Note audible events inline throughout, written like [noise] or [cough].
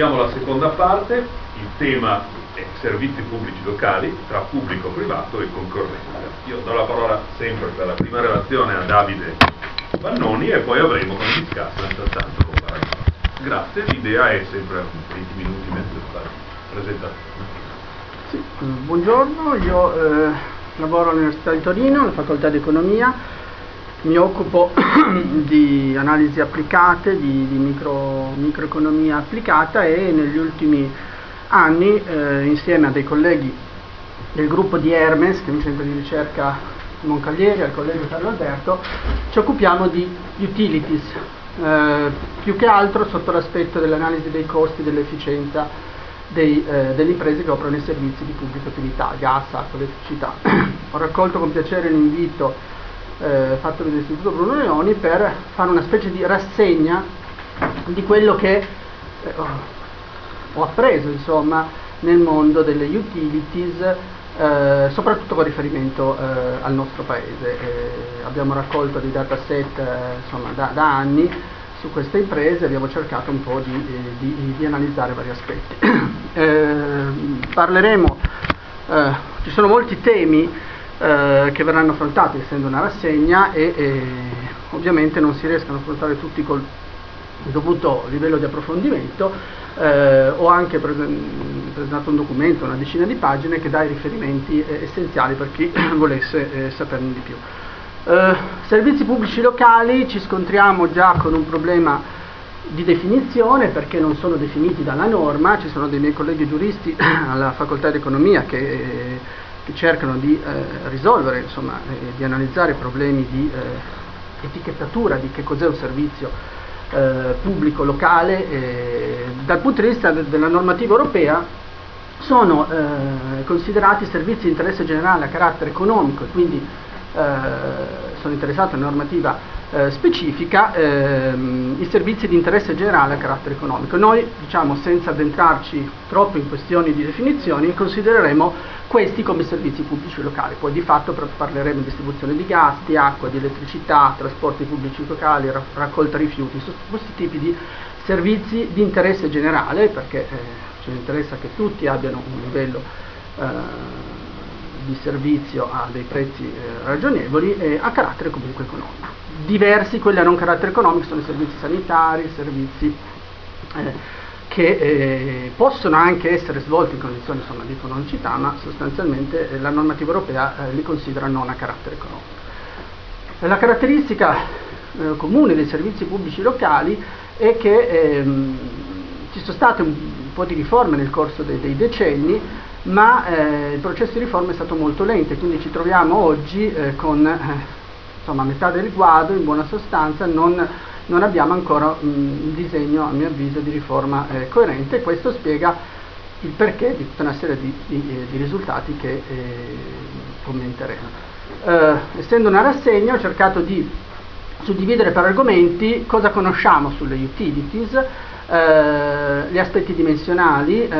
Abbiamo la seconda parte, il tema è servizi pubblici locali tra pubblico, privato e concorrenza. Io do la parola sempre per la prima relazione a Davide Vannoni e poi avremo con discusso tanto con Paragrafo. Grazie, l'idea è sempre 20 minuti mentre sta presentazione. Sì, buongiorno, io eh, lavoro all'Università di Torino, alla facoltà di economia, mi occupo [clears throat] di analisi applicate, di, di micro, microeconomia applicata e negli ultimi anni eh, insieme a dei colleghi del gruppo di Hermes, che è un centro di ricerca di Moncalieri, al collega Carlo Alberto, ci occupiamo di utilities, eh, più che altro sotto l'aspetto dell'analisi dei costi e dell'efficienza dei, eh, delle imprese che operano i servizi di pubblica utilità, gas, acqua, elettricità. [clears throat] Ho raccolto con piacere l'invito eh, fatto dall'Istituto Bruno Leoni per fare una specie di rassegna di quello che eh, ho appreso insomma, nel mondo delle utilities, eh, soprattutto con riferimento eh, al nostro paese. Eh, abbiamo raccolto dei dataset insomma, da, da anni su queste imprese abbiamo cercato un po' di, eh, di, di analizzare vari aspetti. [clears throat] eh, parleremo, eh, ci sono molti temi eh, che verranno affrontati essendo una rassegna e, e, ovviamente non si riescono a affrontare tutti col dovuto livello di approfondimento. Eh, ho anche presentato un documento, una decina di pagine che dà i riferimenti eh, essenziali per chi [clears throat] volesse saperne di più. Eh, servizi pubblici locali ci scontriamo già con un problema di definizione perché non sono definiti dalla norma, ci sono dei miei colleghi giuristi [clears throat] alla facoltà di economia che, che cercano di eh, risolvere, insomma, eh, di analizzare problemi di eh, etichettatura di che cos'è un servizio eh, pubblico locale. dal punto di vista de della normativa europea sono eh, considerati servizi di interesse generale a carattere economico e quindi eh, sono interessato a normativa eh, specifica, ehm, i servizi di interesse generale a carattere economico. Noi, diciamo, senza addentrarci troppo in questioni di definizioni, considereremo questi come servizi pubblici locali. Poi di fatto parleremo di distribuzione di gas, di acqua, di elettricità, trasporti pubblici locali, raccolta rifiuti, questi tipi di servizi di interesse generale, perché eh, ci interessa che tutti abbiano un livello eh, di servizio a dei prezzi eh, ragionevoli e a carattere comunque economico. Diversi quelli a non carattere economico sono i servizi sanitari, i servizi eh, che eh, possono anche essere svolti in condizioni insomma, di economicità, ma sostanzialmente eh, la normativa europea eh, li considera non a carattere economico. La caratteristica eh, comune dei servizi pubblici locali è che ehm, ci sono state un, po' di riforme nel corso dei, dei decenni, ma eh, il processo di riforma è stato molto lento e quindi ci troviamo oggi con eh, insomma, metà del quadro, in buona sostanza non, non abbiamo ancora un disegno, a mio avviso, di riforma eh, coerente e questo spiega il perché di tutta una serie di, di, eh, di risultati che eh, commenteremo. essendo una rassegna ho cercato di suddividere per argomenti cosa conosciamo sulle utilities, eh, gli aspetti dimensionali, eh,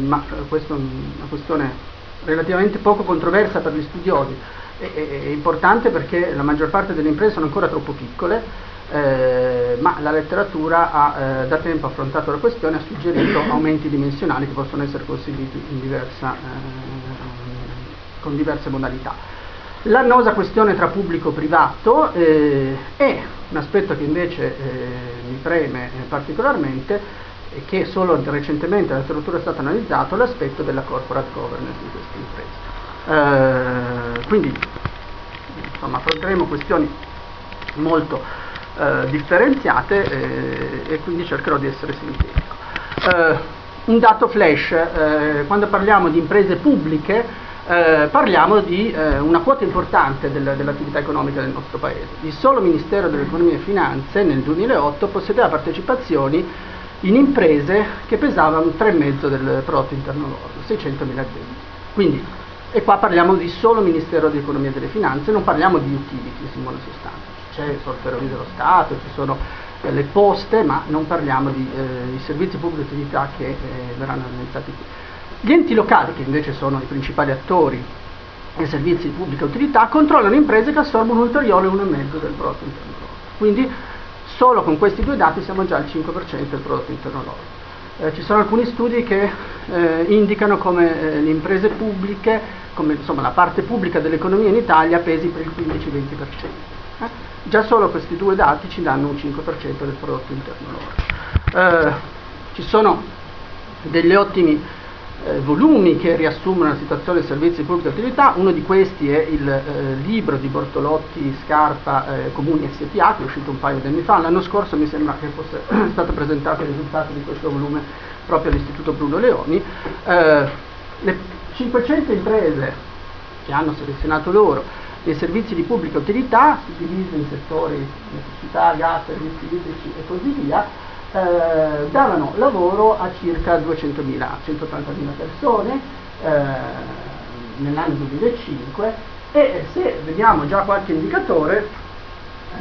ma questa è una questione relativamente poco controversa per gli studiosi, è, importante perché la maggior parte delle imprese sono ancora troppo piccole, eh, ma la letteratura ha eh, da tempo affrontato la questione e ha suggerito [coughs] aumenti dimensionali che possono essere conseguiti diversa, eh, con diverse modalità. L'annosa questione tra pubblico e privato eh, è un aspetto che invece eh, mi preme eh, particolarmente e che solo recentemente la letteratura è stato analizzato, l'aspetto della corporate governance di queste imprese. Eh, quindi insomma, affronteremo questioni molto eh, differenziate eh, e quindi cercherò di essere sintetico. un dato flash, quando parliamo di imprese pubbliche eh, parliamo di eh, una quota importante del, dell'attività economica del nostro paese. Il solo Ministero dell'Economia e Finanze nel 2008 possedeva partecipazioni in imprese che pesavano 3,5 del prodotto interno lordo, 600 mila aziende. Quindi, e qua parliamo di solo Ministero dell'Economia e delle Finanze, non parliamo di utilities in buona sostanza. C'è il Ferrovie dello Stato, ci sono eh, le poste, ma non parliamo di eh, servizi pubblici di utilità che eh, verranno analizzati qui. Gli enti locali, che invece sono i principali attori dei servizi di pubblica utilità, controllano imprese che assorbono un ulteriore 1,5 del prodotto interno lordo. Quindi solo con questi due dati siamo già al 5% del prodotto interno lordo. Eh, ci sono alcuni studi che eh, indicano come eh, le imprese pubbliche, come insomma, la parte pubblica dell'economia in Italia pesi per il 15-20%. Eh? Già solo questi due dati ci danno un 5% del prodotto interno lordo. Eh, ci sono degli ottimi eh, volumi che riassumono la situazione dei servizi di pubblica utilità, uno di questi è il eh, libro di Bortolotti Scarpa eh, Comuni SPA che è uscito un paio di anni fa, l'anno scorso mi sembra che fosse [clears throat] stato presentato il risultato di questo volume proprio all'Istituto Bruno Leoni, eh, le 500 imprese che hanno selezionato loro dei servizi di pubblica utilità, suddivisi in settori elettricità, gas, servizi idrici e così via, eh, davano lavoro a circa 200.000, 180.000 persone eh, nell'anno 2005 e se vediamo già qualche indicatore, eh,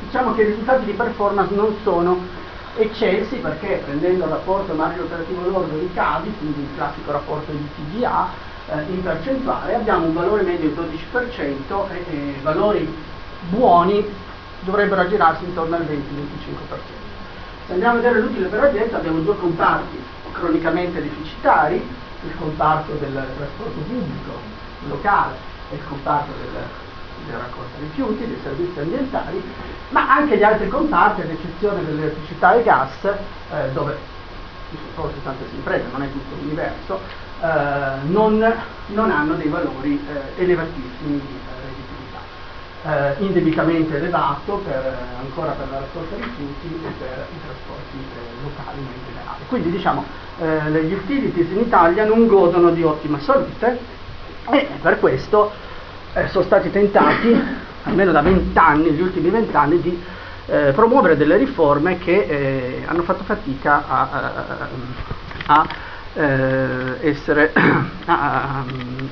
diciamo che i risultati di performance non sono eccessi perché prendendo il rapporto margine operativo lordo di CABI, quindi il classico rapporto di TGA, eh, in percentuale abbiamo un valore medio del 12% e, e valori buoni dovrebbero aggirarsi intorno al 20-25%. Se andiamo a vedere l'utile per azienda abbiamo due comparti cronicamente deficitari, il comparto del trasporto pubblico locale e il comparto del, della raccolta rifiuti, dei servizi ambientali, ma anche gli altri comparti, ad eccezione dell'elettricità e gas, eh, dove ci sono forse tante imprese, non è tutto l'universo, eh, non, non, hanno dei valori eh, elevatissimi eh, indebitamente elevato per, ancora per la raccolta rifiuti e per i trasporti eh, locali in generale. Quindi diciamo eh, le utilities in Italia non godono di ottima salute e per questo eh, sono stati tentati, [coughs] almeno da vent'anni, gli ultimi vent'anni, di eh, promuovere delle riforme che eh, hanno fatto fatica a, a, a essere [coughs] a,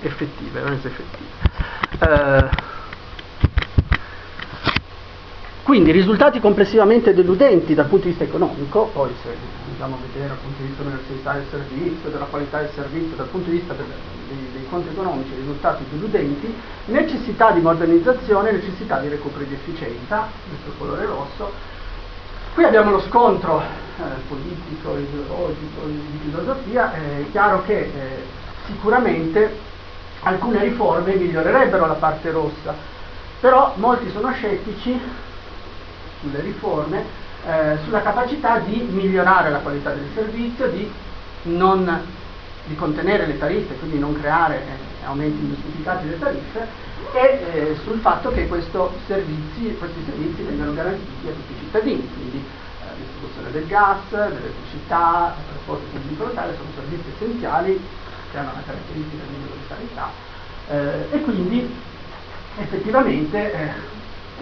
effettive, effettive. Quindi risultati complessivamente deludenti dal punto di vista economico, poi se andiamo a vedere dal punto di vista dell'università del servizio, della qualità del servizio, dal punto di vista del, dei, dei, conti economici, risultati deludenti, necessità di modernizzazione, necessità di recupero di efficienza, questo colore rosso. Qui abbiamo lo scontro eh, politico, ideologico, di filosofia, è chiaro che eh, sicuramente alcune riforme migliorerebbero la parte rossa, però molti sono scettici sulle riforme, eh, sulla capacità di migliorare la qualità del servizio, di, non, di contenere le tariffe, quindi non creare eh, aumenti ingiustificati delle tariffe e eh, sul fatto che servizi, questi servizi vengano garantiti a tutti i cittadini, quindi eh, distribuzione del gas, dell'elettricità, il trasporto pubblico locale sono servizi essenziali che hanno una caratteristica di universalità eh, e quindi effettivamente eh,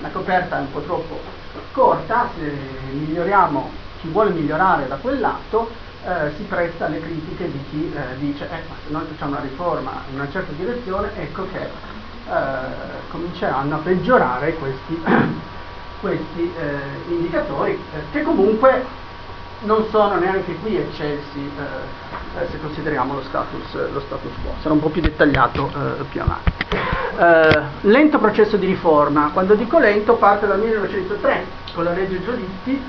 la coperta un po' troppo corta, se miglioriamo, chi vuole migliorare da quel lato, eh, si presta alle critiche di chi eh, dice eh, ma se noi facciamo una riforma in una certa direzione, ecco che eh, cominceranno a peggiorare questi, [coughs] questi eh, indicatori, eh, che comunque non sono neanche qui eccelsi se consideriamo lo status, lo status, quo, sarà un po' più dettagliato più avanti. Eh, lento processo di riforma. Quando dico lento parte dal 1903 con la legge Giolitti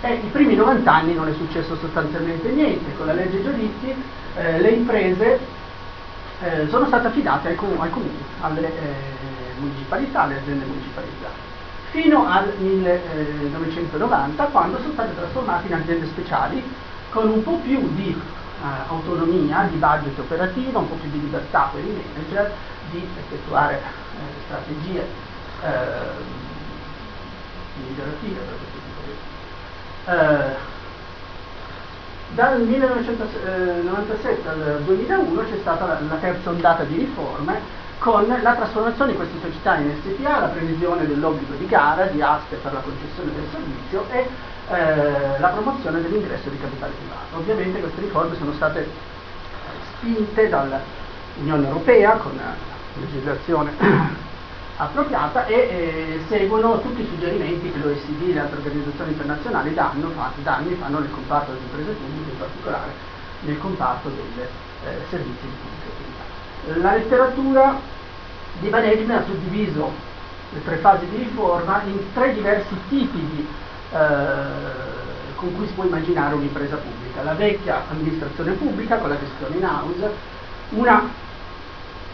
e i primi 90 anni non è successo sostanzialmente niente. Con la legge Giolitti eh, le imprese eh, sono state affidate ai, com- ai comuni, alle eh, municipalità, alle aziende municipalizzate fino al 1990 quando sono state trasformate in aziende speciali con un po' più di eh, autonomia, di budget operativo, un po' più di libertà per i manager di effettuare eh, strategie eh, migliorative per questo tipo di eh, dal 1997 al 2001 c'è stata la terza ondata di riforme con la trasformazione di queste società in SPA, la previsione dell'obbligo di gara, di aste per la concessione del servizio e eh, la promozione dell'ingresso di capitale privato. Ovviamente queste riforme sono state spinte dall'Unione Europea con legislazione [clears throat] appropriata e eh, seguono tutti i suggerimenti che l'OECD e le altre organizzazioni internazionali danno, da anni fanno nel comparto delle imprese pubbliche, in particolare nel comparto dei eh, servizi di utilità. La letteratura di Van Eyck ha suddiviso le tre fasi di riforma in tre diversi tipi di eh, con cui si può immaginare un'impresa pubblica. La vecchia amministrazione pubblica con la gestione in house, una,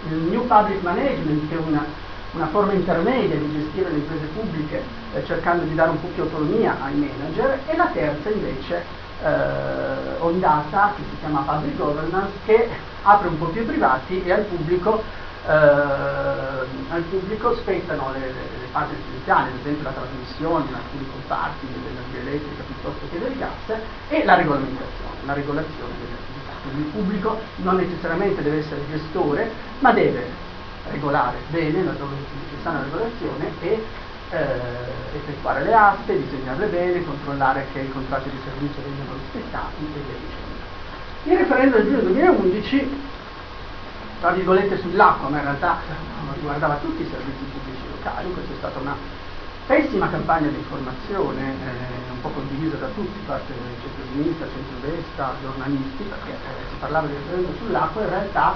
il new public management che è una, una forma intermedia di gestire le imprese pubbliche eh, cercando di dare un po' più autonomia ai manager e la terza invece eh, ondata che si chiama public governance che apre un po' più ai privati e al pubblico eh, al pubblico spettano le, le, parti essenziali, ad esempio la trasmissione in alcuni comparti dell'energia elettrica piuttosto che del gas e la regolamentazione, la regolazione delle attività. Quindi il pubblico non necessariamente deve essere gestore, ma deve regolare bene laddove c'è sana regolazione e eh, effettuare le aste, disegnarle bene, controllare che i contratti di servizio vengano rispettati e via dicendo. Il referendum del giugno 2011 tra virgolette sull'acqua, ma in realtà riguardava tutti i servizi pubblici locali, questa è stata una pessima campagna di informazione, eh, un po' condivisa da tutti, parte del centro-sinistra, centro-destra, giornalisti, perché eh, si parlava di referendum sull'acqua, in realtà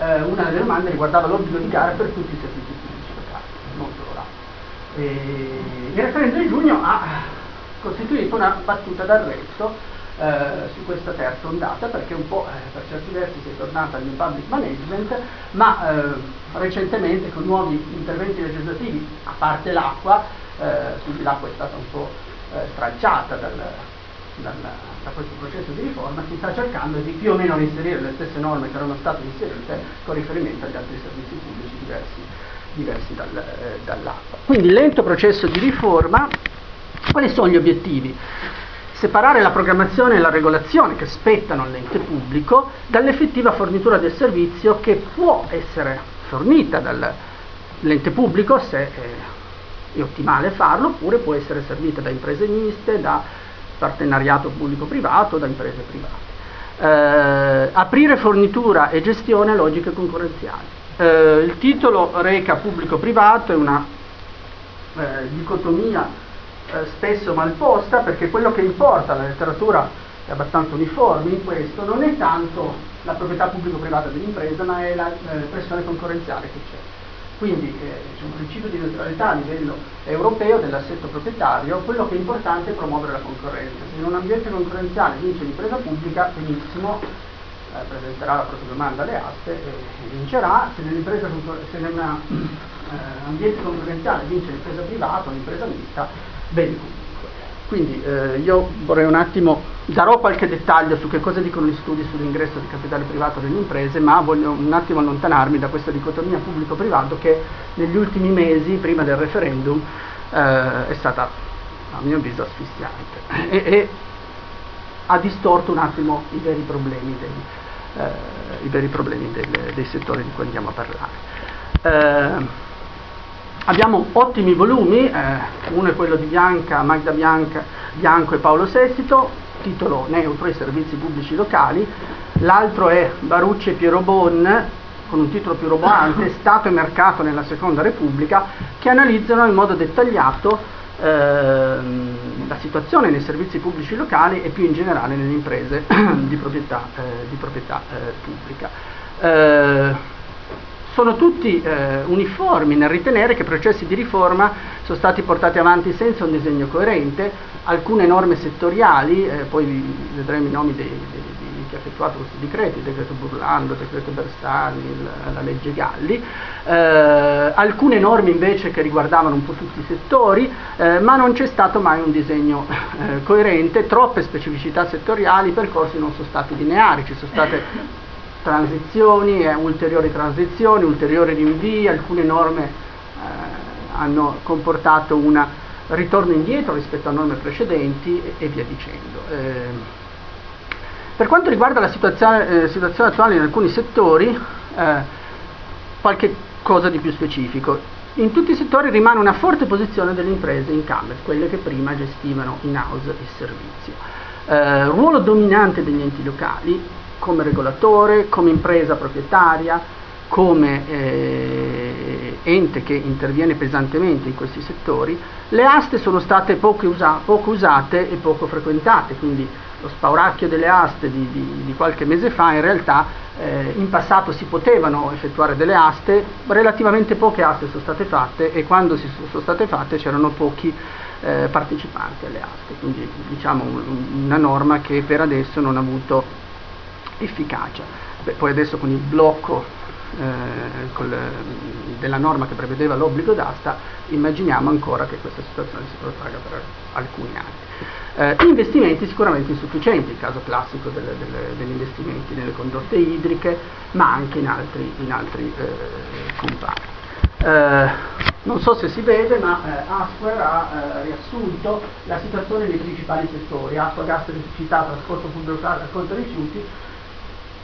eh, una delle domande riguardava l'obbligo di gara per tutti i servizi pubblici locali, non solo. Il referendum di giugno ha costituito una battuta d'arresto eh, su questa terza ondata perché un po' eh, per certi versi si è tornata al public management ma eh, recentemente con nuovi interventi legislativi a parte l'acqua eh, l'acqua è stata un po' eh, stracciata dal, dal, da questo processo di riforma si sta cercando di più o meno inserire le stesse norme che erano state inserite con riferimento agli altri servizi pubblici diversi, diversi dal, eh, dall'acqua quindi lento processo di riforma quali sono gli obiettivi? separare la programmazione e la regolazione che spettano all'ente pubblico dall'effettiva fornitura del servizio che può essere fornita dall'ente pubblico se è ottimale farlo, oppure può essere servita da imprese miste, da partenariato pubblico-privato, da imprese private. Eh, aprire fornitura e gestione a logiche concorrenziali. Eh, il titolo reca pubblico-privato, è una eh, dicotomia eh, spesso malposta perché quello che importa, la letteratura è abbastanza uniforme in questo, non è tanto la proprietà pubblico-privata dell'impresa ma è la pressione concorrenziale che c'è. Quindi eh, c'è un principio di neutralità a livello europeo dell'assetto proprietario, quello che è importante è promuovere la concorrenza. Se in un ambiente concorrenziale vince l'impresa pubblica, benissimo, presenterà la propria domanda alle aste e vincerà, se nell'impresa se un [clears throat] eh, concorrenziale vince l'impresa privata o l'impresa mista, bene comunque. Quindi eh, io vorrei un attimo, darò qualche dettaglio su che cosa dicono gli studi sull'ingresso di capitale privato nelle imprese, ma voglio un attimo allontanarmi da questa dicotomia pubblico-privato che negli ultimi mesi, prima del referendum, eh, è stata a mio avviso asfissiante e, e, ha distorto un attimo i veri problemi, dei, eh, i veri problemi del, dei settori di cui andiamo a parlare. Eh, Abbiamo ottimi volumi, eh, uno è quello di Bianca, Magda Bianca, Bianco e Paolo Sestito, titolo neutro, i servizi pubblici locali, l'altro è Barucci e Piero Bon, con un titolo più roboante, [coughs] Stato e mercato nella Seconda Repubblica, che analizzano in modo dettagliato eh, la situazione nei servizi pubblici locali e più in generale nelle imprese [clears throat] di proprietà, eh, di proprietà eh, pubblica. Eh, sono tutti eh, uniformi nel ritenere che processi di riforma sono stati portati avanti senza un disegno coerente, alcune norme settoriali, eh, poi vedremo i nomi dei, dei, effettuato questi decreti, il decreto Burlando, il decreto Bersani, il, la legge Galli, eh, alcune norme invece che riguardavano un po' tutti i settori, eh, ma non c'è stato mai un disegno eh, coerente, troppe specificità settoriali, i percorsi non sono stati lineari, ci sono state transizioni, eh, ulteriori transizioni, ulteriori rinvii, alcune norme eh, hanno comportato un ritorno indietro rispetto a norme precedenti e, e via dicendo. Per quanto riguarda la situazione, eh, situazione, attuale in alcuni settori, eh, qualche cosa di più specifico. In tutti i settori rimane una forte posizione delle imprese incumbent, quelle che prima gestivano in house il servizio. Eh, ruolo dominante degli enti locali, come regolatore, come impresa proprietaria, come eh, ente che interviene pesantemente in questi settori, le aste sono state poco, usa- poco usate e poco frequentate, quindi lo spauracchio delle aste di, di, di qualche mese fa in realtà eh, in passato si potevano effettuare delle aste, relativamente poche aste sono state fatte e quando si sono state fatte c'erano pochi eh, partecipanti alle aste, quindi diciamo una norma che per adesso non ha avuto efficacia. Beh, poi adesso con il blocco eh, col, della norma che prevedeva l'obbligo d'asta, immaginiamo ancora che questa situazione si protragga per alcuni anni. Eh, investimenti sicuramente insufficienti, il caso classico delle, delle, degli investimenti nelle condotte idriche, ma anche in altri, in altri eh, comparti. Eh, non so se si vede, ma eh, Asper ha eh, riassunto la situazione nei principali settori, acqua, gas, elettricità, trasporto pubblico, raccolta rifiuti,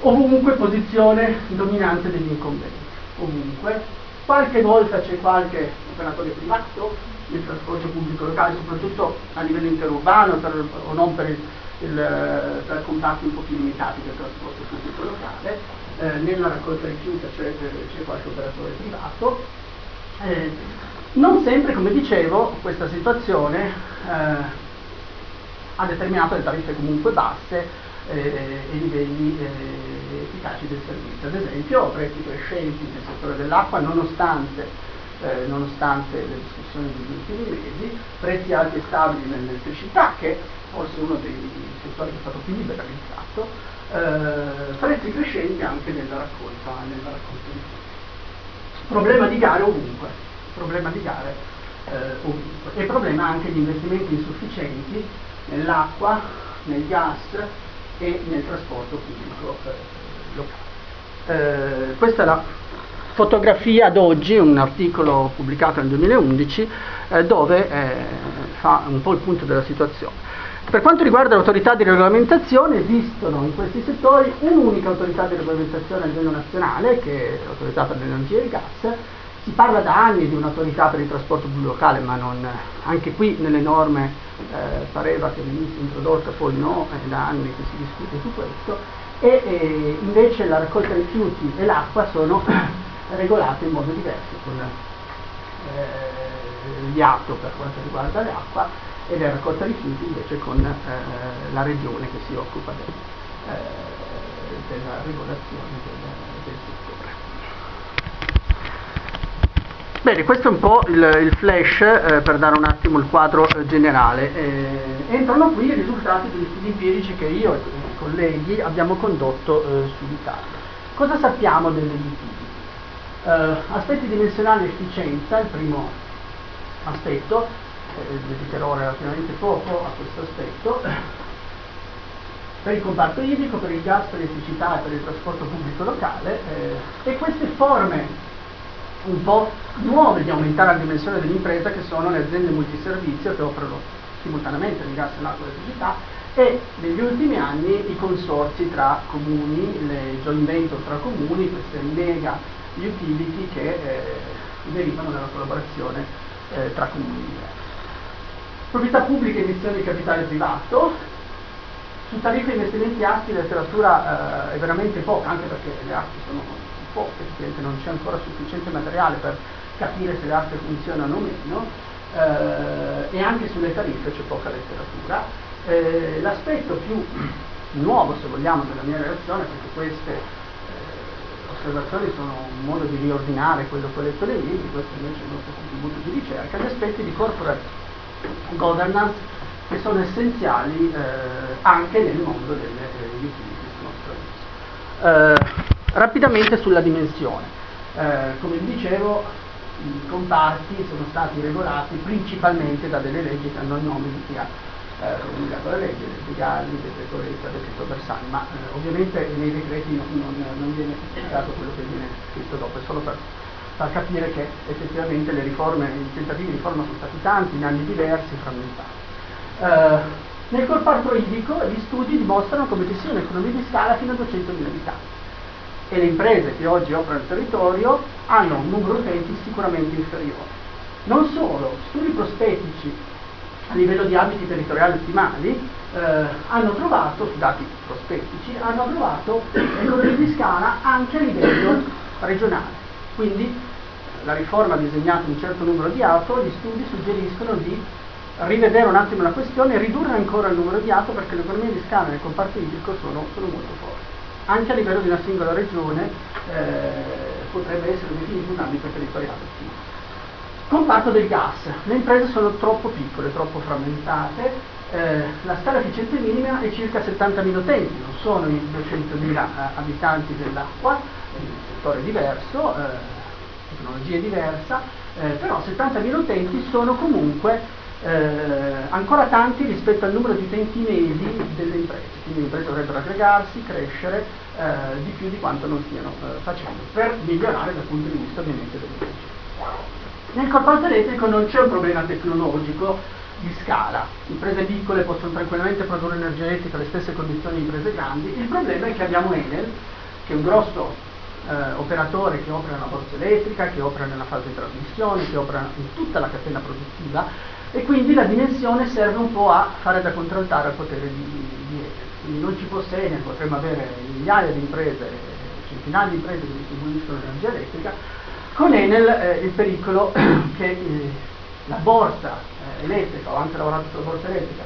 ovunque posizione dominante degli incombenti, ovunque. Qualche volta c'è qualche operatore privato nel trasporto pubblico locale, soprattutto a livello interurbano per, o non per, il, il, per contatti un po' più limitati del trasporto pubblico locale, eh, nella raccolta rifiuti c'è, c'è qualche operatore privato. Eh, non sempre, come dicevo, questa situazione eh, ha determinato le tariffe comunque basse eh, e livelli eh, efficaci del servizio. Ad esempio prezzi crescenti nel settore dell'acqua nonostante, eh, nonostante le discussioni degli ultimi mesi, prezzi alti e stabili nell'elettricità che forse uno dei settori che è stato più liberalizzato, eh, prezzi crescenti anche nella raccolta, nella raccolta di Problema di gare ovunque, problema di gare eh, ovunque e problema anche di investimenti insufficienti nell'acqua, nel gas, e nel trasporto pubblico eh, locale. Eh, questa è la fotografia ad oggi, un articolo pubblicato nel 2011 eh, dove eh, fa un po' il punto della situazione. Per quanto riguarda l'autorità di regolamentazione, esistono in questi settori un'unica autorità di regolamentazione a livello nazionale, che è l'autorità per l'energia e il gas. Si parla da anni di un'autorità per il trasporto pubblico locale, ma non, anche qui nelle norme eh, pareva che venisse introdotta, poi no, è da anni che si discute su questo, e eh, invece la raccolta rifiuti e l'acqua sono regolate in modo diverso, con eh, l'IATO per quanto riguarda l'acqua e la raccolta rifiuti invece con eh, la regione che si occupa del, eh, della regolazione del, del settore. Bene, questo è un po' il, il flash eh, per dare un attimo il quadro eh, generale. Eh, entrano qui i risultati degli studi empirici che io e i colleghi abbiamo condotto sull'Italia. Cosa sappiamo delle Eh, aspetti dimensionali e efficienza, il primo aspetto, eh, dedicherò relativamente poco a questo aspetto. Per il comparto idrico, per il gas, per l'elettricità e per il trasporto pubblico locale e queste forme un po' nuove di aumentare la dimensione dell'impresa che sono le aziende multiservizio che offrono simultaneamente il gas, l'acqua e l'elettricità e negli ultimi anni i consorzi tra comuni, le joint venture tra comuni, queste mega utility che eh, derivano dalla collaborazione eh, tra comuni diversi. Proprietà pubblica e emissioni di capitale privato, su tariffe investimenti atti la letteratura eh, è veramente poca, anche perché le atti sono poche, non c'è ancora sufficiente materiale per capire se le aste funzionano o meno, eh, e anche sulle tariffe c'è poca letteratura. Eh, l'aspetto più nuovo, se vogliamo, della mia relazione, perché queste osservazioni sono un modo di riordinare quello che ho letto nei libri, questo invece è il nostro contributo di ricerca, gli aspetti di corporate governance che sono essenziali eh, anche nel mondo delle eh, utilities nostre. rapidamente sulla dimensione. Eh, come vi dicevo, i comparti sono stati regolati principalmente da delle leggi che hanno il nome di chi ha eh, promulgato la legge, legge Galli, decreto Letta, decreto Bersani, ma eh, ovviamente nei decreti non, non, non viene specificato quello che viene scritto dopo, è solo per far capire che effettivamente le riforme, i tentativi di riforma sono stati tanti, in anni diversi, frammentati. Eh, nel comparto idrico gli studi dimostrano come ci sia un'economia di scala fino a 200 mila abitanti e le imprese che oggi operano nel territorio hanno un numero di utenti sicuramente inferiore. Non solo, studi prospettici a livello di ambiti territoriali ottimali eh, hanno trovato, su dati prospettici, hanno trovato economie di scala anche a livello regionale. Quindi la riforma ha disegnato un certo numero di auto, gli studi suggeriscono di rivedere un attimo la questione e ridurre ancora il numero di auto perché le economie di scala nel comparto idrico sono, sono molto forti anche a livello di una singola regione eh, potrebbe essere definito un ambito territoriale ottimale. Comparto del gas. Le imprese sono troppo piccole, troppo frammentate, eh, la scala efficienza minima è circa 70.000 utenti, non sono i 200.000 eh, abitanti dell'acqua, è un settore diverso, eh, tecnologia diversa, eh, però 70.000 utenti sono comunque eh, ancora tanti rispetto al numero di utenti medi delle imprese, quindi le imprese dovrebbero aggregarsi, crescere di più di quanto non stiano facendo, per migliorare dal punto di vista ovviamente dell'efficienza. Nel corpo elettrico non c'è un problema tecnologico, di scala. Imprese piccole possono tranquillamente produrre energia elettrica alle stesse condizioni di imprese grandi. Il problema è che abbiamo Enel, che è un grosso eh, operatore che opera nella borsa elettrica, che opera nella fase di trasmissione, che opera in tutta la catena produttiva e quindi la dimensione serve un po' a fare da contraltare al potere di, di Enel. Quindi non ci fosse Enel, potremmo avere migliaia di imprese, centinaia di imprese che distribuiscono energia elettrica, con Enel eh, il pericolo [clears throat] che eh, la borsa eh, elettrica, ho anche lavorato sulla borsa elettrica,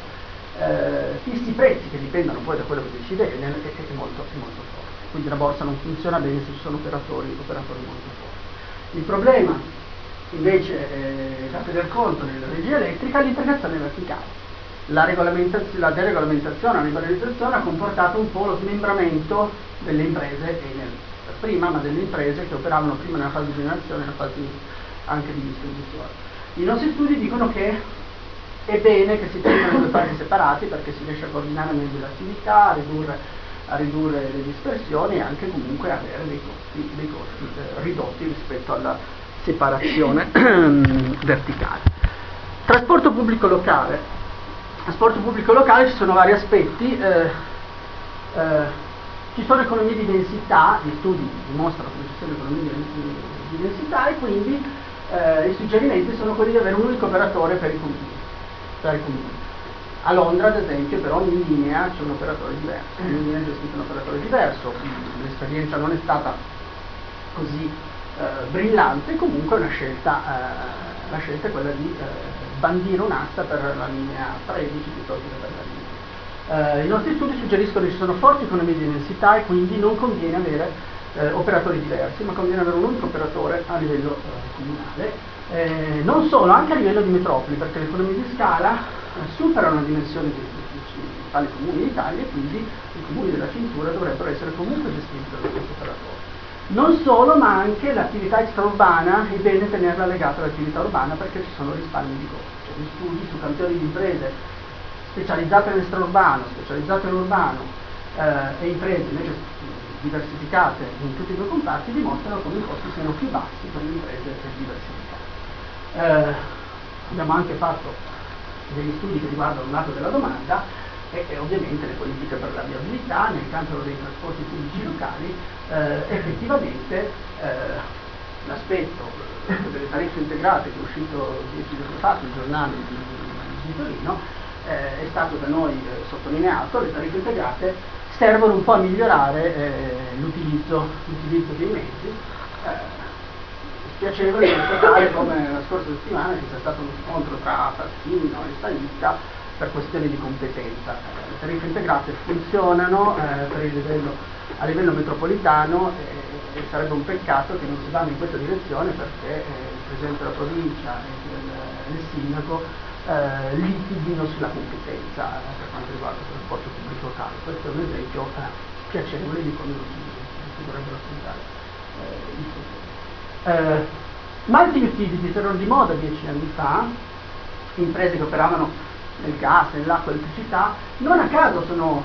eh, fissi prezzi che dipendono poi da quello che decide Enel è, è, molto, è molto forte. Quindi la borsa non funziona bene se ci sono operatori, operatori molto forti. Il problema invece eh, da tener conto nella regia elettrica è l'integrazione verticale. La, la deregolamentazione, la liberalizzazione ha comportato un po' lo smembramento delle imprese Enel prima, ma delle imprese che operavano prima nella fase di generazione e nella fase anche di distribuzione. I nostri studi dicono che è bene che si tengano due fasi separati perché si riesce a coordinare meglio l'attività, a ridurre, a ridurre, le dispersioni e anche comunque avere dei costi, dei costi eh, ridotti rispetto alla separazione [clears throat] verticale. Trasporto pubblico locale. Trasporto pubblico locale ci sono vari aspetti. Eh, eh, ci sono economie di densità, gli studi dimostrano che ci sono economie di, densità e quindi eh, i suggerimenti sono quelli di avere un unico operatore per i comuni. Per i comuni. A Londra, ad esempio, per ogni linea c'è un operatore diverso, ogni linea gestita un operatore diverso, l'esperienza non è stata così eh, brillante, comunque una scelta, eh, la scelta è quella di eh, bandire un'asta per la linea 13 piuttosto che per la linea. Eh, I nostri studi suggeriscono che ci sono forti economie di densità e quindi non conviene avere eh, operatori diversi, ma conviene avere un unico operatore a livello eh, comunale. Eh, non solo, anche a livello di metropoli, perché le economie di scala eh, superano la dimensione di, tali comuni in Italia e quindi i comuni della cintura dovrebbero essere comunque gestiti dallo stesso operatore. Non solo, ma anche l'attività extraurbana è bene tenerla legata all'attività urbana perché ci sono risparmi di costo. Cioè, gli studi su campioni di imprese specializzate nell'extraurbano, specializzate nell'urbano eh, e imprese invece diversificate in tutti i due comparti dimostrano come i costi siano più bassi per le imprese diversificate. Eh, abbiamo anche fatto degli studi che riguardano il lato della domanda e, e, ovviamente le politiche per la viabilità nel campo dei trasporti pubblici locali, eh, effettivamente eh, l'aspetto delle tariffe integrate che è uscito dieci giorni fa sul giornale di, di Torino eh, è stato da noi eh, sottolineato, le tariffe integrate servono un po' a migliorare eh, l'utilizzo, dei mezzi. Eh, spiacevole constatare come la scorsa settimana ci sia stato uno scontro tra Fassino e Stanicca per questioni di competenza. Eh, le tariffe integrate funzionano eh, livello, a livello metropolitano e sarebbe un peccato che non si vanno in questa direzione perché eh, il Presidente della provincia e il, il sindaco eh, litighino sulla competenza eh, per quanto riguarda il trasporto pubblico locale. Questo è un esempio eh, piacevole di come si, dovrebbero affrontare eh, il futuro. Eh, multi-utilities erano di moda dieci anni fa, imprese che operavano nel gas, nell'acqua, nell'elettricità, non a caso sono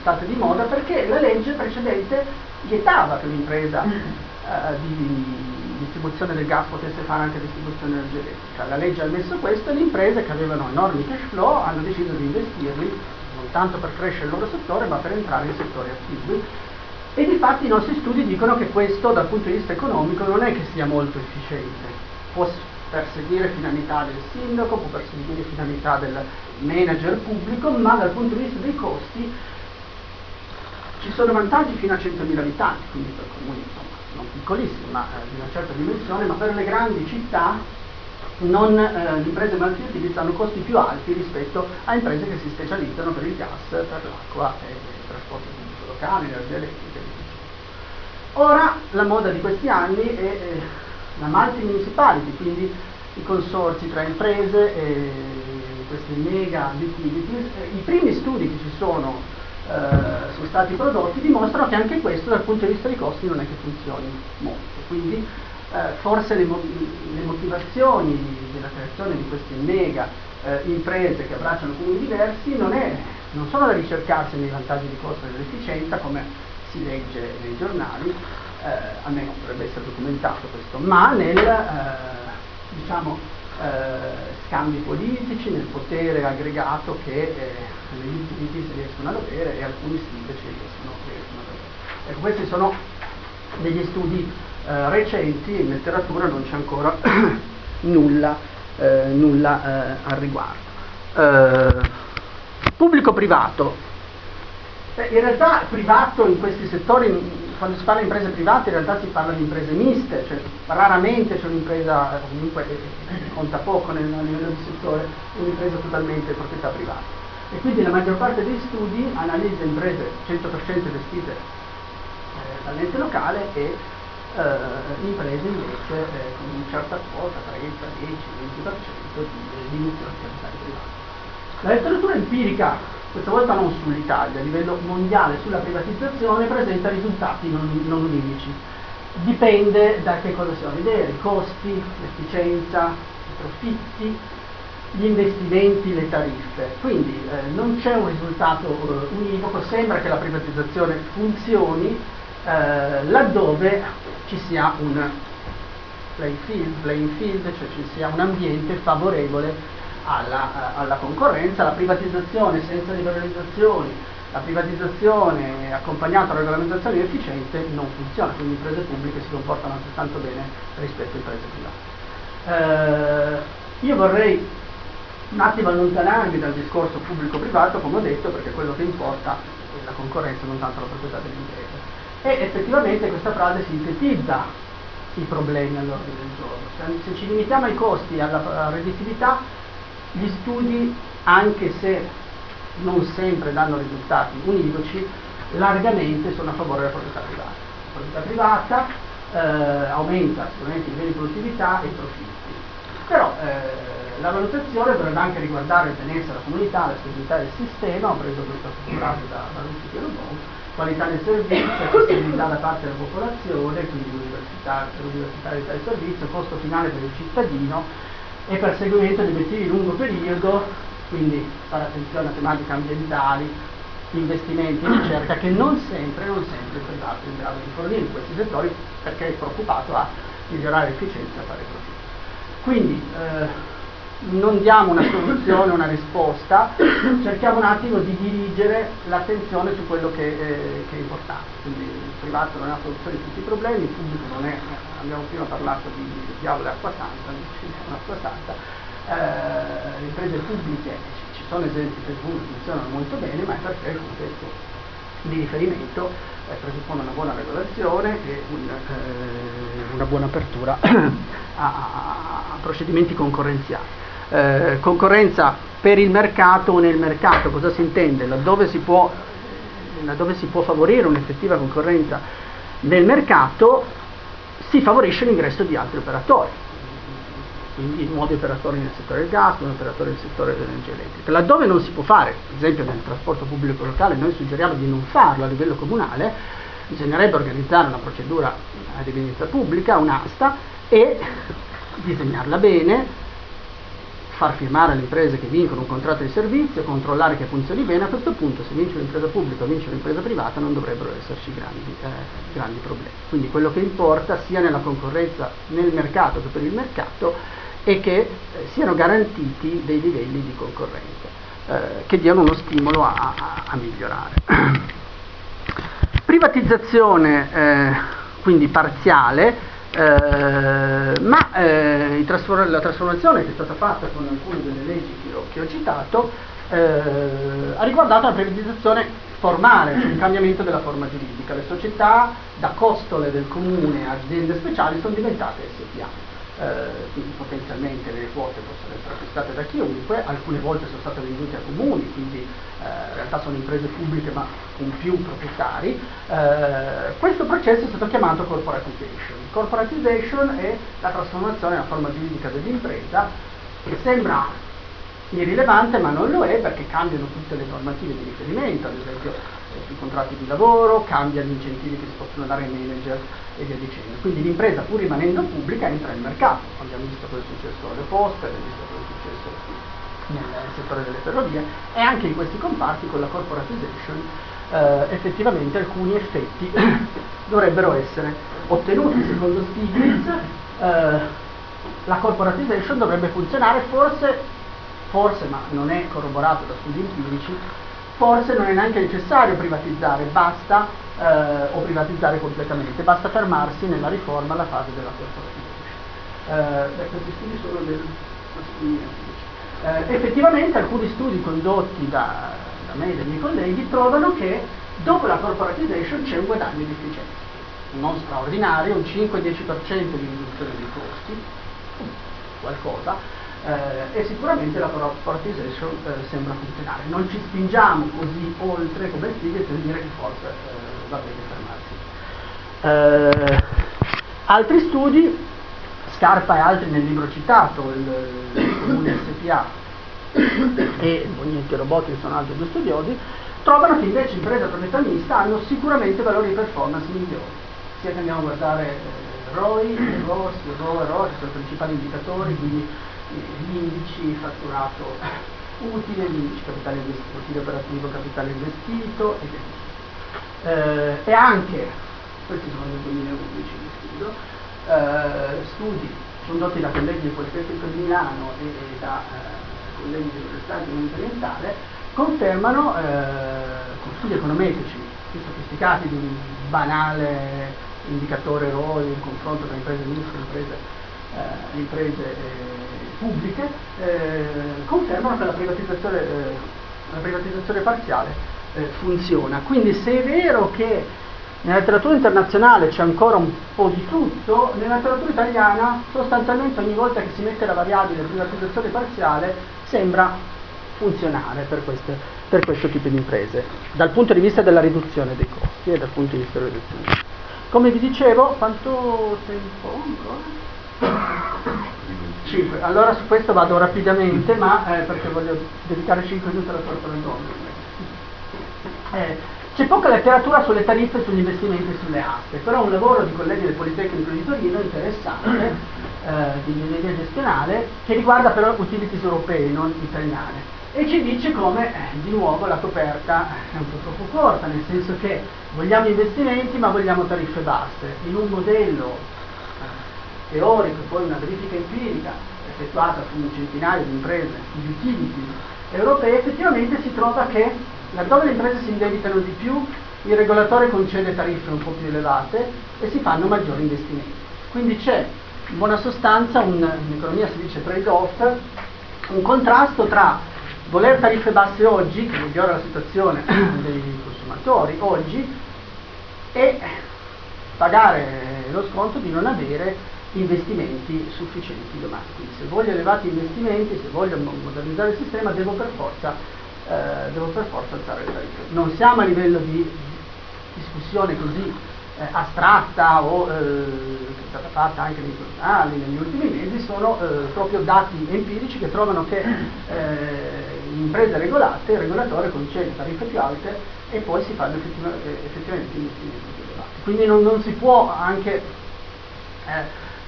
state di moda perché la legge precedente vietava che un'impresa eh, di distribuzione del gas potesse fare anche distribuzione energetica. La legge ha messo questo e le imprese che avevano enormi cash flow hanno deciso di investirli non tanto per crescere il loro settore ma per entrare in settori attivi e di fatti i nostri studi dicono che questo dal punto di vista economico non è che sia molto efficiente. Può perseguire finalità del sindaco, può perseguire finalità del manager pubblico, ma dal punto di vista dei costi ci sono vantaggi fino a 100.000 abitanti, quindi per comuni non piccolissimi, ma eh, di una certa dimensione, ma per le grandi città non, eh, le imprese multi hanno costi più alti rispetto a imprese che si specializzano per il gas, per l'acqua e il trasporto pubblico locale, l'energia elettrica. Ora la moda di questi anni è, è la multi-municipality, quindi i consorzi tra imprese e questi mega utilities. I primi studi che ci sono, eh, sono stati prodotti dimostrano che anche questo dal punto di vista dei costi non è che funzioni molto. Quindi eh, forse le, mo- le, motivazioni della creazione di queste mega eh, imprese che abbracciano comuni diversi non, è, non sono da ricercarsi nei vantaggi di costo e dell'efficienza come si legge nei giornali, eh, almeno dovrebbe essere documentato questo, ma nel eh, diciamo, eh, scambi politici, nel potere aggregato che eh, le utilities riescono ad avere e alcuni sì invece riescono, riescono ad avere. Ecco, questi sono degli studi eh, recenti, in letteratura non c'è ancora [clears throat] nulla, eh, nulla eh, al riguardo. Eh, pubblico-privato. in realtà privato in questi settori quando si parla di imprese private in realtà si parla di imprese miste, cioè raramente c'è un'impresa, comunque conta poco nel, livello di settore, un'impresa totalmente proprietà privata. E quindi la maggior parte dei studi analizza imprese 100% gestite eh, dall'ente locale e eh, imprese invece eh, con una certa quota, 30, 10, 20% di, di capitali private. La letteratura empirica questa volta non sull'Italia, a livello mondiale sulla privatizzazione presenta risultati non, unici. Dipende da che cosa si va a vedere, i costi, l'efficienza, i profitti, gli investimenti, le tariffe. Quindi eh, non c'è un risultato eh, univoco, sembra che la privatizzazione funzioni eh, laddove ci sia un playing field, playing field, cioè ci sia un ambiente favorevole alla, alla concorrenza, la privatizzazione senza liberalizzazioni, la privatizzazione accompagnata da regolamentazioni efficiente non funziona, quindi le imprese pubbliche si comportano altrettanto bene rispetto a imprese private. Eh, io vorrei un attimo allontanarmi dal discorso pubblico-privato, come ho detto, perché quello che importa è la concorrenza, non tanto la proprietà delle imprese. E effettivamente questa frase sintetizza i problemi all'ordine del giorno. Se ci limitiamo ai costi e alla redditività, gli studi, anche se non sempre danno risultati univoci, largamente sono a favore della proprietà privata. La proprietà privata eh, aumenta sicuramente i livelli di produttività e i profitti, però eh, la valutazione dovrebbe anche riguardare il benessere della comunità, la stabilità del sistema, ho preso questa frase da, da Luci Pierobon, qualità del servizio, accessibilità da parte della popolazione, quindi l'università del servizio, costo finale per il cittadino, e perseguimento di obiettivi di lungo periodo, quindi fare attenzione a tematiche ambientali, investimenti in ricerca che non sempre, non sempre il privato è in grado di fornire in questi settori perché è preoccupato a migliorare l'efficienza e fare profitto. Quindi eh, non diamo una soluzione, una risposta, cerchiamo un attimo di dirigere l'attenzione su quello che, eh, che, è importante. Quindi il privato non è una soluzione di tutti i problemi, il pubblico non è, abbiamo prima parlato di diavolo e acqua santa, acqua santa, eh, le imprese pubbliche, ci sono esempi per cui funzionano molto bene, ma è perché il contesto di riferimento eh, presuppone una buona regolazione e un, eh, una buona apertura [coughs] a, a, a procedimenti concorrenziali eh, concorrenza per il mercato o nel mercato, cosa si intende? Laddove si può, laddove si può favorire un'effettiva concorrenza nel mercato, si favorisce l'ingresso di altri operatori, quindi nuovi operatori nel settore del gas, nuovi operatori nel settore dell'energia elettrica. Laddove non si può fare, ad esempio nel trasporto pubblico locale, noi suggeriamo di non farlo a livello comunale, bisognerebbe organizzare una procedura ad evidenza pubblica, un'asta, e disegnarla bene, far firmare alle imprese che vincono un contratto di servizio, controllare che funzioni bene, a questo punto se vince un'impresa pubblica o vince un'impresa privata non dovrebbero esserci grandi, eh, grandi problemi. Quindi quello che importa sia nella concorrenza nel mercato che per il mercato è che eh, siano garantiti dei livelli di concorrenza eh, che diano uno stimolo a, a, a migliorare. [clears throat] Privatizzazione eh, quindi parziale, eh, ma eh, trasform- la trasformazione che è stata fatta con alcune delle leggi che ho, che ho citato eh, ha riguardato la privatizzazione formale, cioè il cambiamento della forma giuridica. Le società da costole del comune a aziende speciali sono diventate SPA. Eh, quindi potenzialmente le quote possono essere acquistate da chiunque, alcune volte sono state vendute a comuni, quindi eh, in realtà sono imprese pubbliche ma con più proprietari. Eh, questo processo è stato chiamato corporatization. Corporatization è la trasformazione nella forma giuridica dell'impresa che sembra irrilevante ma non lo è perché cambiano tutte le normative di riferimento, ad esempio i contratti di lavoro, cambia gli incentivi che si possono dare ai manager e via dicendo. Quindi l'impresa pur rimanendo pubblica entra nel mercato, abbiamo visto cosa è successo alle poste, abbiamo visto cosa è successo nel settore delle ferrovie e anche in questi comparti con la corporatization eh, effettivamente alcuni effetti [coughs] dovrebbero essere ottenuti secondo Stiglitz eh, la corporatization dovrebbe funzionare forse forse, ma non è corroborato da studi empirici, forse non è neanche necessario privatizzare, basta eh, o privatizzare completamente, basta fermarsi nella riforma alla fase della corporazione. Eh, questi studi sono del eh, effettivamente alcuni studi condotti da, da me e dai miei colleghi trovano che dopo la corporatization c'è un guadagno di efficienza, non straordinario, un 5-10% di riduzione dei costi, qualcosa, eh, e sicuramente la corporatization eh, sembra funzionare. Non ci spingiamo così oltre come Stiglitz per dire che forse eh, va bene fermarsi. Eh, altri studi, Scarpa e altri nel libro citato, il, il Comune SPA e Bognetti e Robotti, sono altri due studiosi, trovano che invece imprese a proprietà mista hanno sicuramente valori di performance migliori. Sia che andiamo a guardare eh, ROI, ROS, ROE, che sono i principali indicatori, quindi gli indici fatturato utile, gli indici capitale investito, utile operativo, capitale investito e eh, e anche, questi sono del 2011 di studio, eh, studi condotti da colleghi del Politecnico di Milano e, e da eh, colleghi dell'Università Orientale confermano eh, con studi econometrici più sofisticati di un banale indicatore ROI in confronto tra imprese e imprese, eh, imprese eh, pubbliche eh, confermano che la privatizzazione, eh, la privatizzazione parziale funziona. Quindi se è vero che nella letteratura internazionale c'è ancora un po' di tutto, nella letteratura italiana sostanzialmente ogni volta che si mette la variabile privatizzazione parziale sembra funzionare per, queste, per questo tipo di imprese, dal punto di vista della riduzione dei costi e dal punto di vista della riduzione. Come vi dicevo, quanto tempo ancora? 5. Allora su questo vado rapidamente, ma eh, perché voglio dedicare 5 minuti alla torta del donne. Eh, c'è poca letteratura sulle tariffe, sugli investimenti e sulle aste, però un lavoro di colleghi del Politecnico di Torino interessante, eh, di ingegneria gestionale, che riguarda però utilities europee, non italiane, e ci dice come, eh, di nuovo, la coperta è un po' troppo corta, nel senso che vogliamo investimenti ma vogliamo tariffe basse. In un modello teorico e poi una verifica empirica effettuata su un centinaio di imprese, di utilities europee, effettivamente si trova che laddove le imprese si indebitano di più, il regolatore concede tariffe un po' più elevate e si fanno maggiori investimenti. Quindi c'è in buona sostanza un, in economia si dice trade-off, un contrasto tra voler tariffe basse oggi, che migliora la situazione [coughs] dei consumatori oggi, e pagare lo sconto di non avere investimenti sufficienti domani. Quindi se voglio elevati investimenti, se voglio modernizzare il sistema, devo per forza, eh, devo per forza alzare le tariffe. Non siamo a livello di discussione così eh, astratta o eh, che è stata fatta anche nei giornali negli ultimi mesi, sono eh, proprio dati empirici che trovano che eh, in imprese regolate il regolatore concede tariffe più alte e poi si fanno eh, effettivamente investimenti più elevati. Quindi non, non si può anche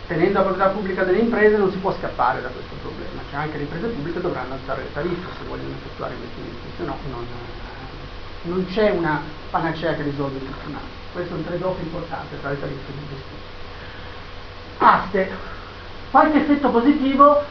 tenendo la proprietà pubblica delle imprese non si può scappare da questo problema, cioè anche le imprese pubbliche dovranno alzare le tariffe se vogliono effettuare investimenti, se no non, non c'è una panacea che risolve tutto, no. questo è un trade-off importante tra le tariffe di investimenti. Aste, qualche effetto positivo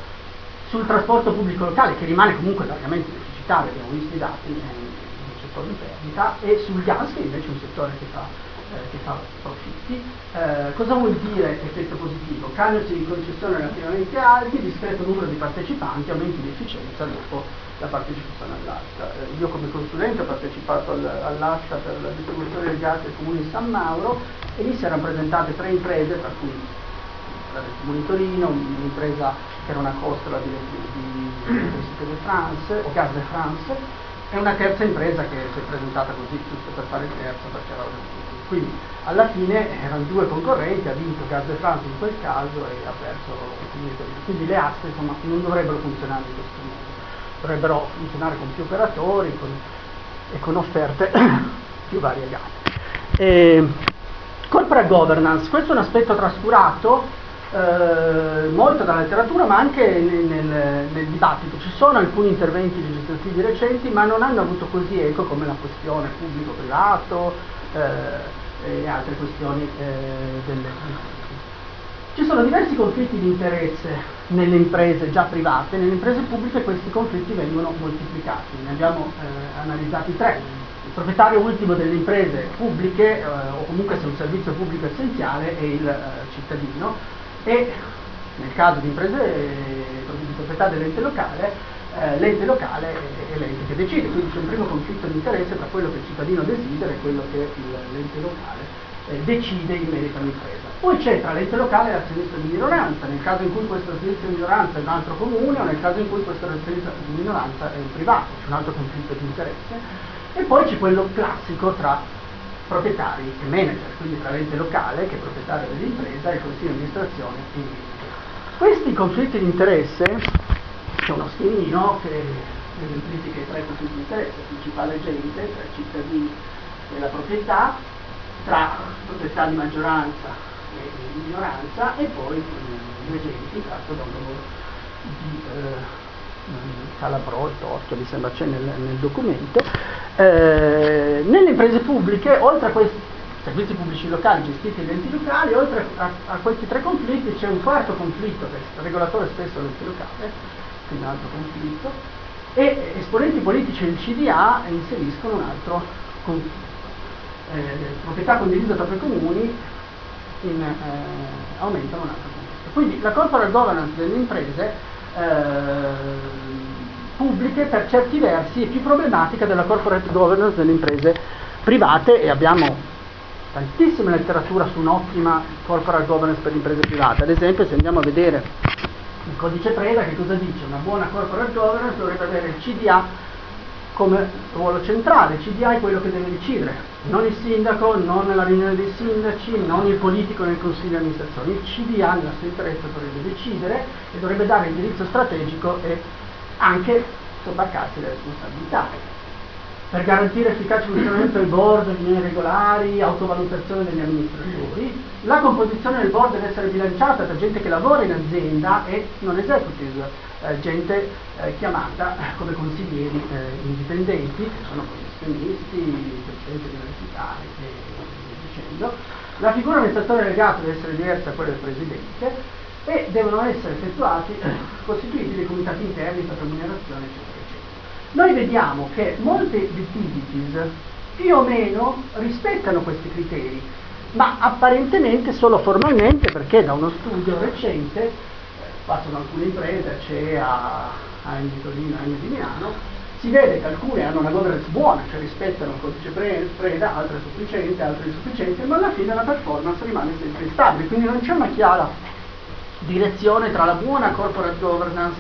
sul trasporto pubblico locale che rimane comunque largamente deficitario, abbiamo visto i dati nel settore in perdita, e sul gas che invece è un settore che fa eh, che fa profitti. Eh, cosa vuol dire effetto positivo? Canoni di concessione relativamente alti, discreto numero di partecipanti, aumenti di efficienza dopo la partecipazione all'asta. Eh, io come consulente ho partecipato al, all'asta per la distribuzione del gas del comune di San Mauro e lì si erano presentate tre imprese, tra cui Monitorino, un'impresa che era una costola di, di, di de France o Gas de France e una terza impresa che si è presentata così giusto per fare terza perché era quindi alla fine erano due concorrenti, ha vinto Gas de France in quel caso e ha perso. Quindi le aste insomma, non dovrebbero funzionare in questo modo, dovrebbero funzionare con più operatori con, e con offerte [coughs] più variegate. E, corporate governance, questo è un aspetto trascurato eh, molto dalla letteratura ma anche nel, nel, nel, dibattito. Ci sono alcuni interventi legislativi recenti ma non hanno avuto così eco come la questione pubblico-privato e altre questioni eh, delle... Ci sono diversi conflitti di interesse nelle imprese già private, nelle imprese pubbliche questi conflitti vengono moltiplicati, ne abbiamo eh, analizzati tre. Il proprietario ultimo delle imprese pubbliche, eh, o comunque se un servizio pubblico essenziale, è il eh, cittadino, e nel caso di imprese di proprietà dell'ente locale, eh, l'ente locale è l'ente che decide, quindi c'è un primo conflitto di interesse tra quello che il cittadino desidera e quello che l'ente locale eh, decide in merito all'impresa. Poi c'è tra l'ente locale e l'azionista di minoranza, nel caso in cui questo azionista di minoranza è un altro comune o nel caso in cui questo azionista di minoranza è un privato, c'è un altro conflitto di interesse. E poi c'è quello classico tra proprietari e manager, quindi tra l'ente locale che è proprietario dell'impresa e il consiglio di amministrazione manager. Questi conflitti di interesse, c'è uno schemino che esemplifica i tre conflitti di interesse, principale agente tra i cittadini e la proprietà, tra proprietà di maggioranza e di minoranza e poi gli agenti tratto da un lavoro di eh, Calabrò, Torchia, mi sembra c'è nel, nel documento, eh, nelle imprese pubbliche, oltre a questi servizi pubblici locali gestiti dagli enti locali, oltre a, a, questi tre conflitti c'è un quarto conflitto che il regolatore stesso dell'ente locale, un altro conflitto, e esponenti politici del CDA inseriscono un altro conflitto. Eh, proprietà condivisa tra i comuni in, eh, aumentano un altro conflitto. Quindi la corporate governance delle imprese eh, pubbliche per certi versi è più problematica della corporate governance delle imprese private e abbiamo tantissima letteratura su un'ottima corporate governance per le imprese private. Ad esempio se andiamo a vedere il codice Preda che cosa dice? Una buona corporate governance dovrebbe avere il CDA come ruolo centrale, il CDA è quello che deve decidere, non il sindaco, non la riunione dei sindaci, non il politico nel consiglio di amministrazione, il CDA nella sua interesse dovrebbe decidere e dovrebbe dare indirizzo strategico e anche sobbarcarsi le responsabilità. Per garantire efficace funzionamento del board, riunioni regolari, autovalutazione degli amministratori, la composizione del board deve essere bilanciata tra gente che lavora in azienda e non executive, eh, gente eh, chiamata come consiglieri eh, indipendenti, sono professionisti, presidenti universitari e via dicendo. La figura amministratore delegato deve essere diversa da quella del presidente e devono essere effettuati, eh, costituiti dei comitati interni per remunerazione, eccetera. Noi vediamo che molte utilities più o meno rispettano questi criteri, ma apparentemente solo formalmente perché da uno studio recente fatto da alcune imprese, c'è a, a di Torino, a Milano, si vede che alcune hanno una governance buona, cioè rispettano il codice Preda, altre sufficienti, altre insufficienti, ma alla fine la performance rimane sempre instabile, quindi non c'è una chiara direzione tra la buona corporate governance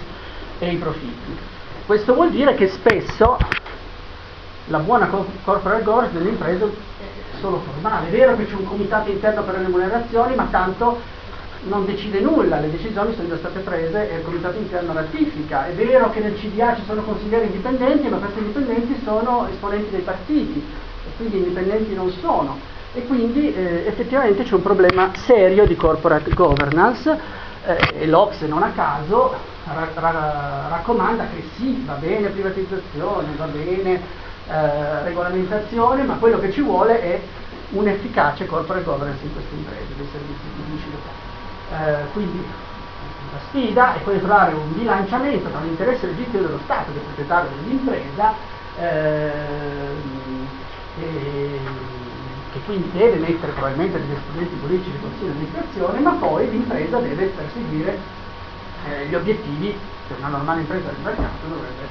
e i profitti. Questo vuol dire che spesso la buona corporate governance dell'impresa è solo formale. È vero che c'è un comitato interno per le remunerazioni, ma tanto non decide nulla, le decisioni sono già state prese e il comitato interno ratifica. È vero che nel CDA ci sono consiglieri indipendenti, ma questi indipendenti sono esponenti dei partiti e quindi indipendenti non sono. E quindi eh, effettivamente c'è un problema serio di corporate governance eh, e l'Ox non a caso ra- ra- raccomanda che sì, va bene privatizzazione, va bene eh, regolamentazione, ma quello che ci vuole è un'efficace corporate governance in queste imprese, dei servizi pubblici locali. Eh, quindi la sfida è quella di trovare un bilanciamento tra l'interesse legittimo dello Stato, del proprietario dell'impresa, eh, che quindi deve mettere probabilmente degli esponenti politici del Consiglio di amministrazione, ma poi l'impresa deve perseguire eh, gli obiettivi che una normale impresa del mercato dovrebbe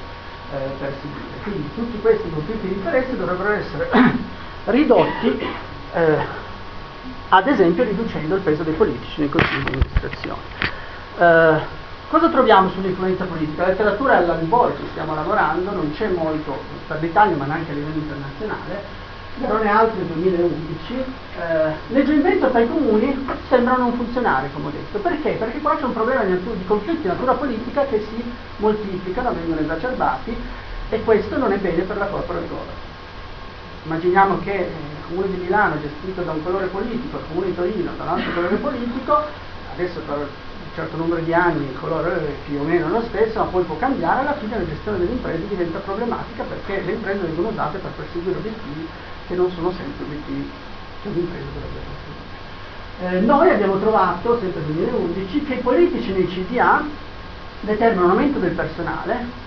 eh, perseguire. Quindi tutti questi conflitti di interesse dovrebbero essere [coughs] ridotti eh, ad esempio riducendo il peso dei politici nei consigli di amministrazione. Eh, cosa troviamo sull'influenza politica? La letteratura è all'albore, ci stiamo lavorando, non c'è molto per l'Italia ma neanche a livello internazionale, non è altro nel 2011, eh, leggermente tra i comuni sembra non funzionare, come ho detto. Perché? Perché qua c'è un problema di, di conflitti di natura politica che si moltiplicano, vengono esacerbati e questo non è bene per la corporate governance. Immaginiamo che il comune di Milano è gestito da un colore politico, il comune di Torino da un altro colore politico, adesso certo numero di anni il colore è più o meno lo stesso, ma poi può cambiare, alla fine la gestione delle imprese diventa problematica perché le imprese vengono usate per perseguire obiettivi che non sono sempre obiettivi che un'impresa dovrebbe perseguire. Eh, noi abbiamo trovato, sempre nel 2011, che i politici nei CDA determinano un aumento del personale,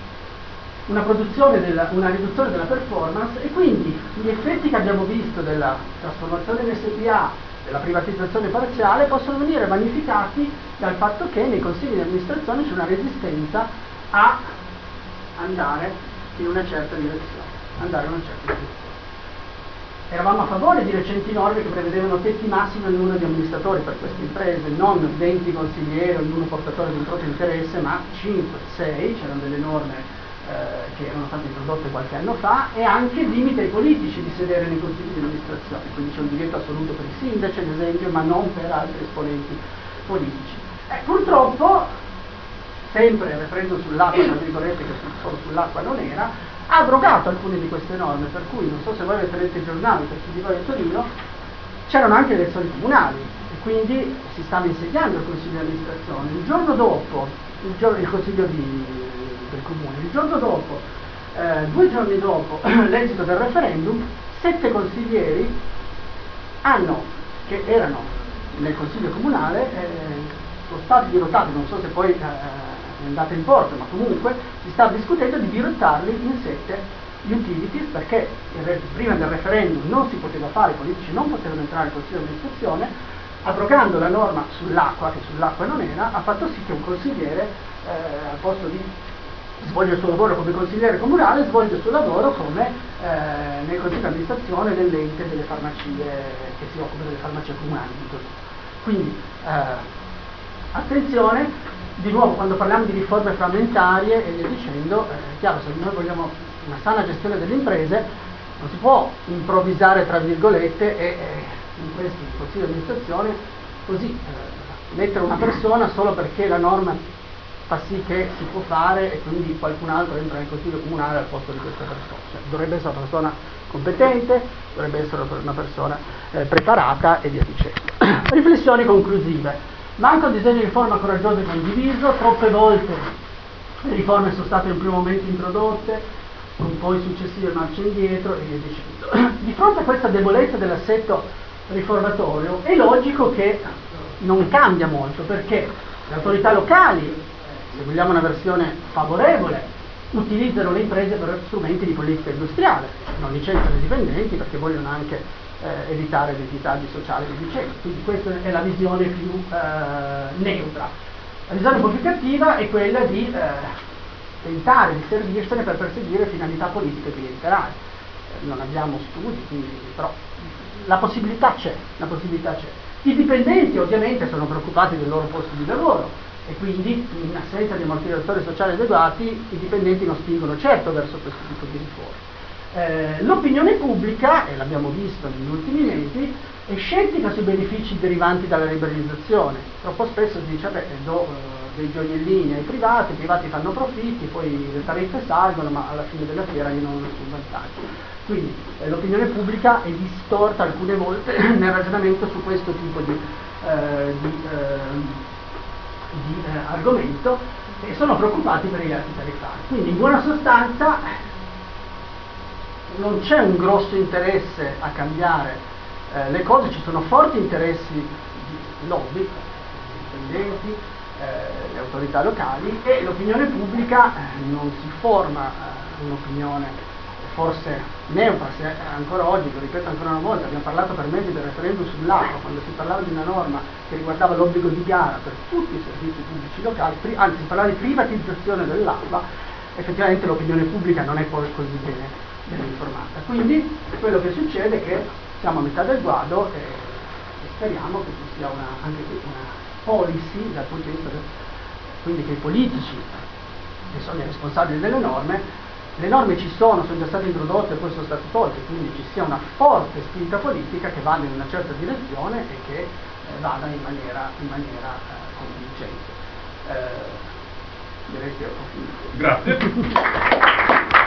una, della, una riduzione della performance e quindi gli effetti che abbiamo visto della trasformazione in SPA, della privatizzazione parziale, possono venire magnificati dal fatto che nei consigli di amministrazione c'è una resistenza a andare in una certa direzione. Andare in una certa direzione. Eravamo a favore di recenti norme che prevedevano tetti massimi numero di amministratori per queste imprese, non 20 consiglieri, ognuno portatore di un proprio interesse, ma 5, 6, c'erano delle norme eh, che erano state introdotte qualche anno fa, e anche limite ai politici di sedere nei consigli di amministrazione, quindi c'è un divieto assoluto per i sindaci ad esempio, ma non per altri esponenti politici. Eh, purtroppo, sempre riprendo sull'acqua, tra virgolette, che solo sull'acqua non era, ha abrogato alcune di queste norme, per cui non so se voi avete letto i giornali, per chi di voi è Torino, c'erano anche le elezioni comunali e quindi si stava insediando il consiglio di amministrazione. Il giorno dopo, il, giorno, il consiglio di, del comune, il giorno dopo, eh, due giorni dopo [clears throat] l'esito del referendum, sette consiglieri hanno, che erano nel consiglio comunale, eh, sono stati dirotati, non so se poi eh, è andata in porto, ma comunque si sta discutendo di dirottarli in sette utilities perché prima del referendum non si poteva fare, i politici non potevano entrare in consiglio di amministrazione, abrogando la norma sull'acqua, che sull'acqua non era, ha fatto sì che un consigliere eh, al posto di svolgere il suo lavoro come consigliere comunale, svolge il suo lavoro come eh, nel consiglio di amministrazione dell'ente delle farmacie che si occupa delle farmacie comunali. Quindi eh, attenzione, di nuovo quando parliamo di riforme frammentarie e via dicendo, eh, è chiaro, se noi vogliamo una sana gestione delle imprese, non si può improvvisare tra virgolette e eh, in questo consiglio di amministrazione così eh, mettere una persona solo perché la norma fa sì che si può fare e quindi qualcun altro entra nel consiglio comunale al posto di questa persona. Cioè, dovrebbe essere una persona competente, dovrebbe essere una persona eh, preparata e via dicendo. [clears throat] Riflessioni conclusive. Manca un disegno di riforma coraggioso e condiviso, troppe volte le riforme sono state in un primo momento introdotte, con poi successive marce indietro e via dicendo. [clears throat] Di fronte a questa debolezza dell'assetto riformatorio è logico che non cambia molto perché le autorità locali, se vogliamo una versione favorevole, utilizzano le imprese per strumenti di politica industriale, non licenziano i dipendenti perché vogliono anche eh, evitare dei disagi sociali e dicendo. Quindi questa è la visione più eh, neutra. La visione un po' più cattiva è quella di eh, tentare di servirsene per perseguire finalità politiche clientelari. Eh, non abbiamo studi, quindi, però la possibilità c'è, la possibilità c'è. I dipendenti ovviamente sono preoccupati del loro posto di lavoro e quindi in assenza di ammortizzatori sociali adeguati i dipendenti non spingono certo verso questo tipo di riforme. Eh, l'opinione pubblica, e l'abbiamo visto negli ultimi mesi, è scettica sui benefici derivanti dalla liberalizzazione. Troppo spesso si dice, beh, do eh, dei gioiellini ai privati, i privati fanno profitti, poi le tariffe salgono, ma alla fine della fiera io non ho nessun vantaggio. Quindi eh, l'opinione pubblica è distorta alcune volte [clears throat] nel ragionamento su questo tipo di, eh, di, ehm, di eh, argomento e sono preoccupati per i reati tariffari. Quindi in buona sostanza non c'è un grosso interesse a cambiare eh, le cose, ci sono forti interessi di lobby, dipendenti, eh, le autorità locali e l'opinione pubblica eh, non si forma eh, un'opinione forse neutra, se ancora oggi, lo ripeto ancora una volta, abbiamo parlato per mesi del referendum sull'acqua, quando si parlava di una norma che riguardava l'obbligo di gara per tutti i servizi pubblici locali, anzi si parlava di privatizzazione dell'acqua, effettivamente l'opinione pubblica non è poi così bene ben informata. Quindi quello che succede è che siamo a metà del guado e e speriamo che ci sia una, anche una policy dal punto di vista del, quindi che i politici che sono i responsabili delle norme le norme ci sono, sono già state introdotte e poi sono state tolte, quindi ci sia una forte spinta politica che vada in una certa direzione e che eh, vada in maniera, in maniera eh, convincente. Eh, direi che ho finito. Grazie. [laughs]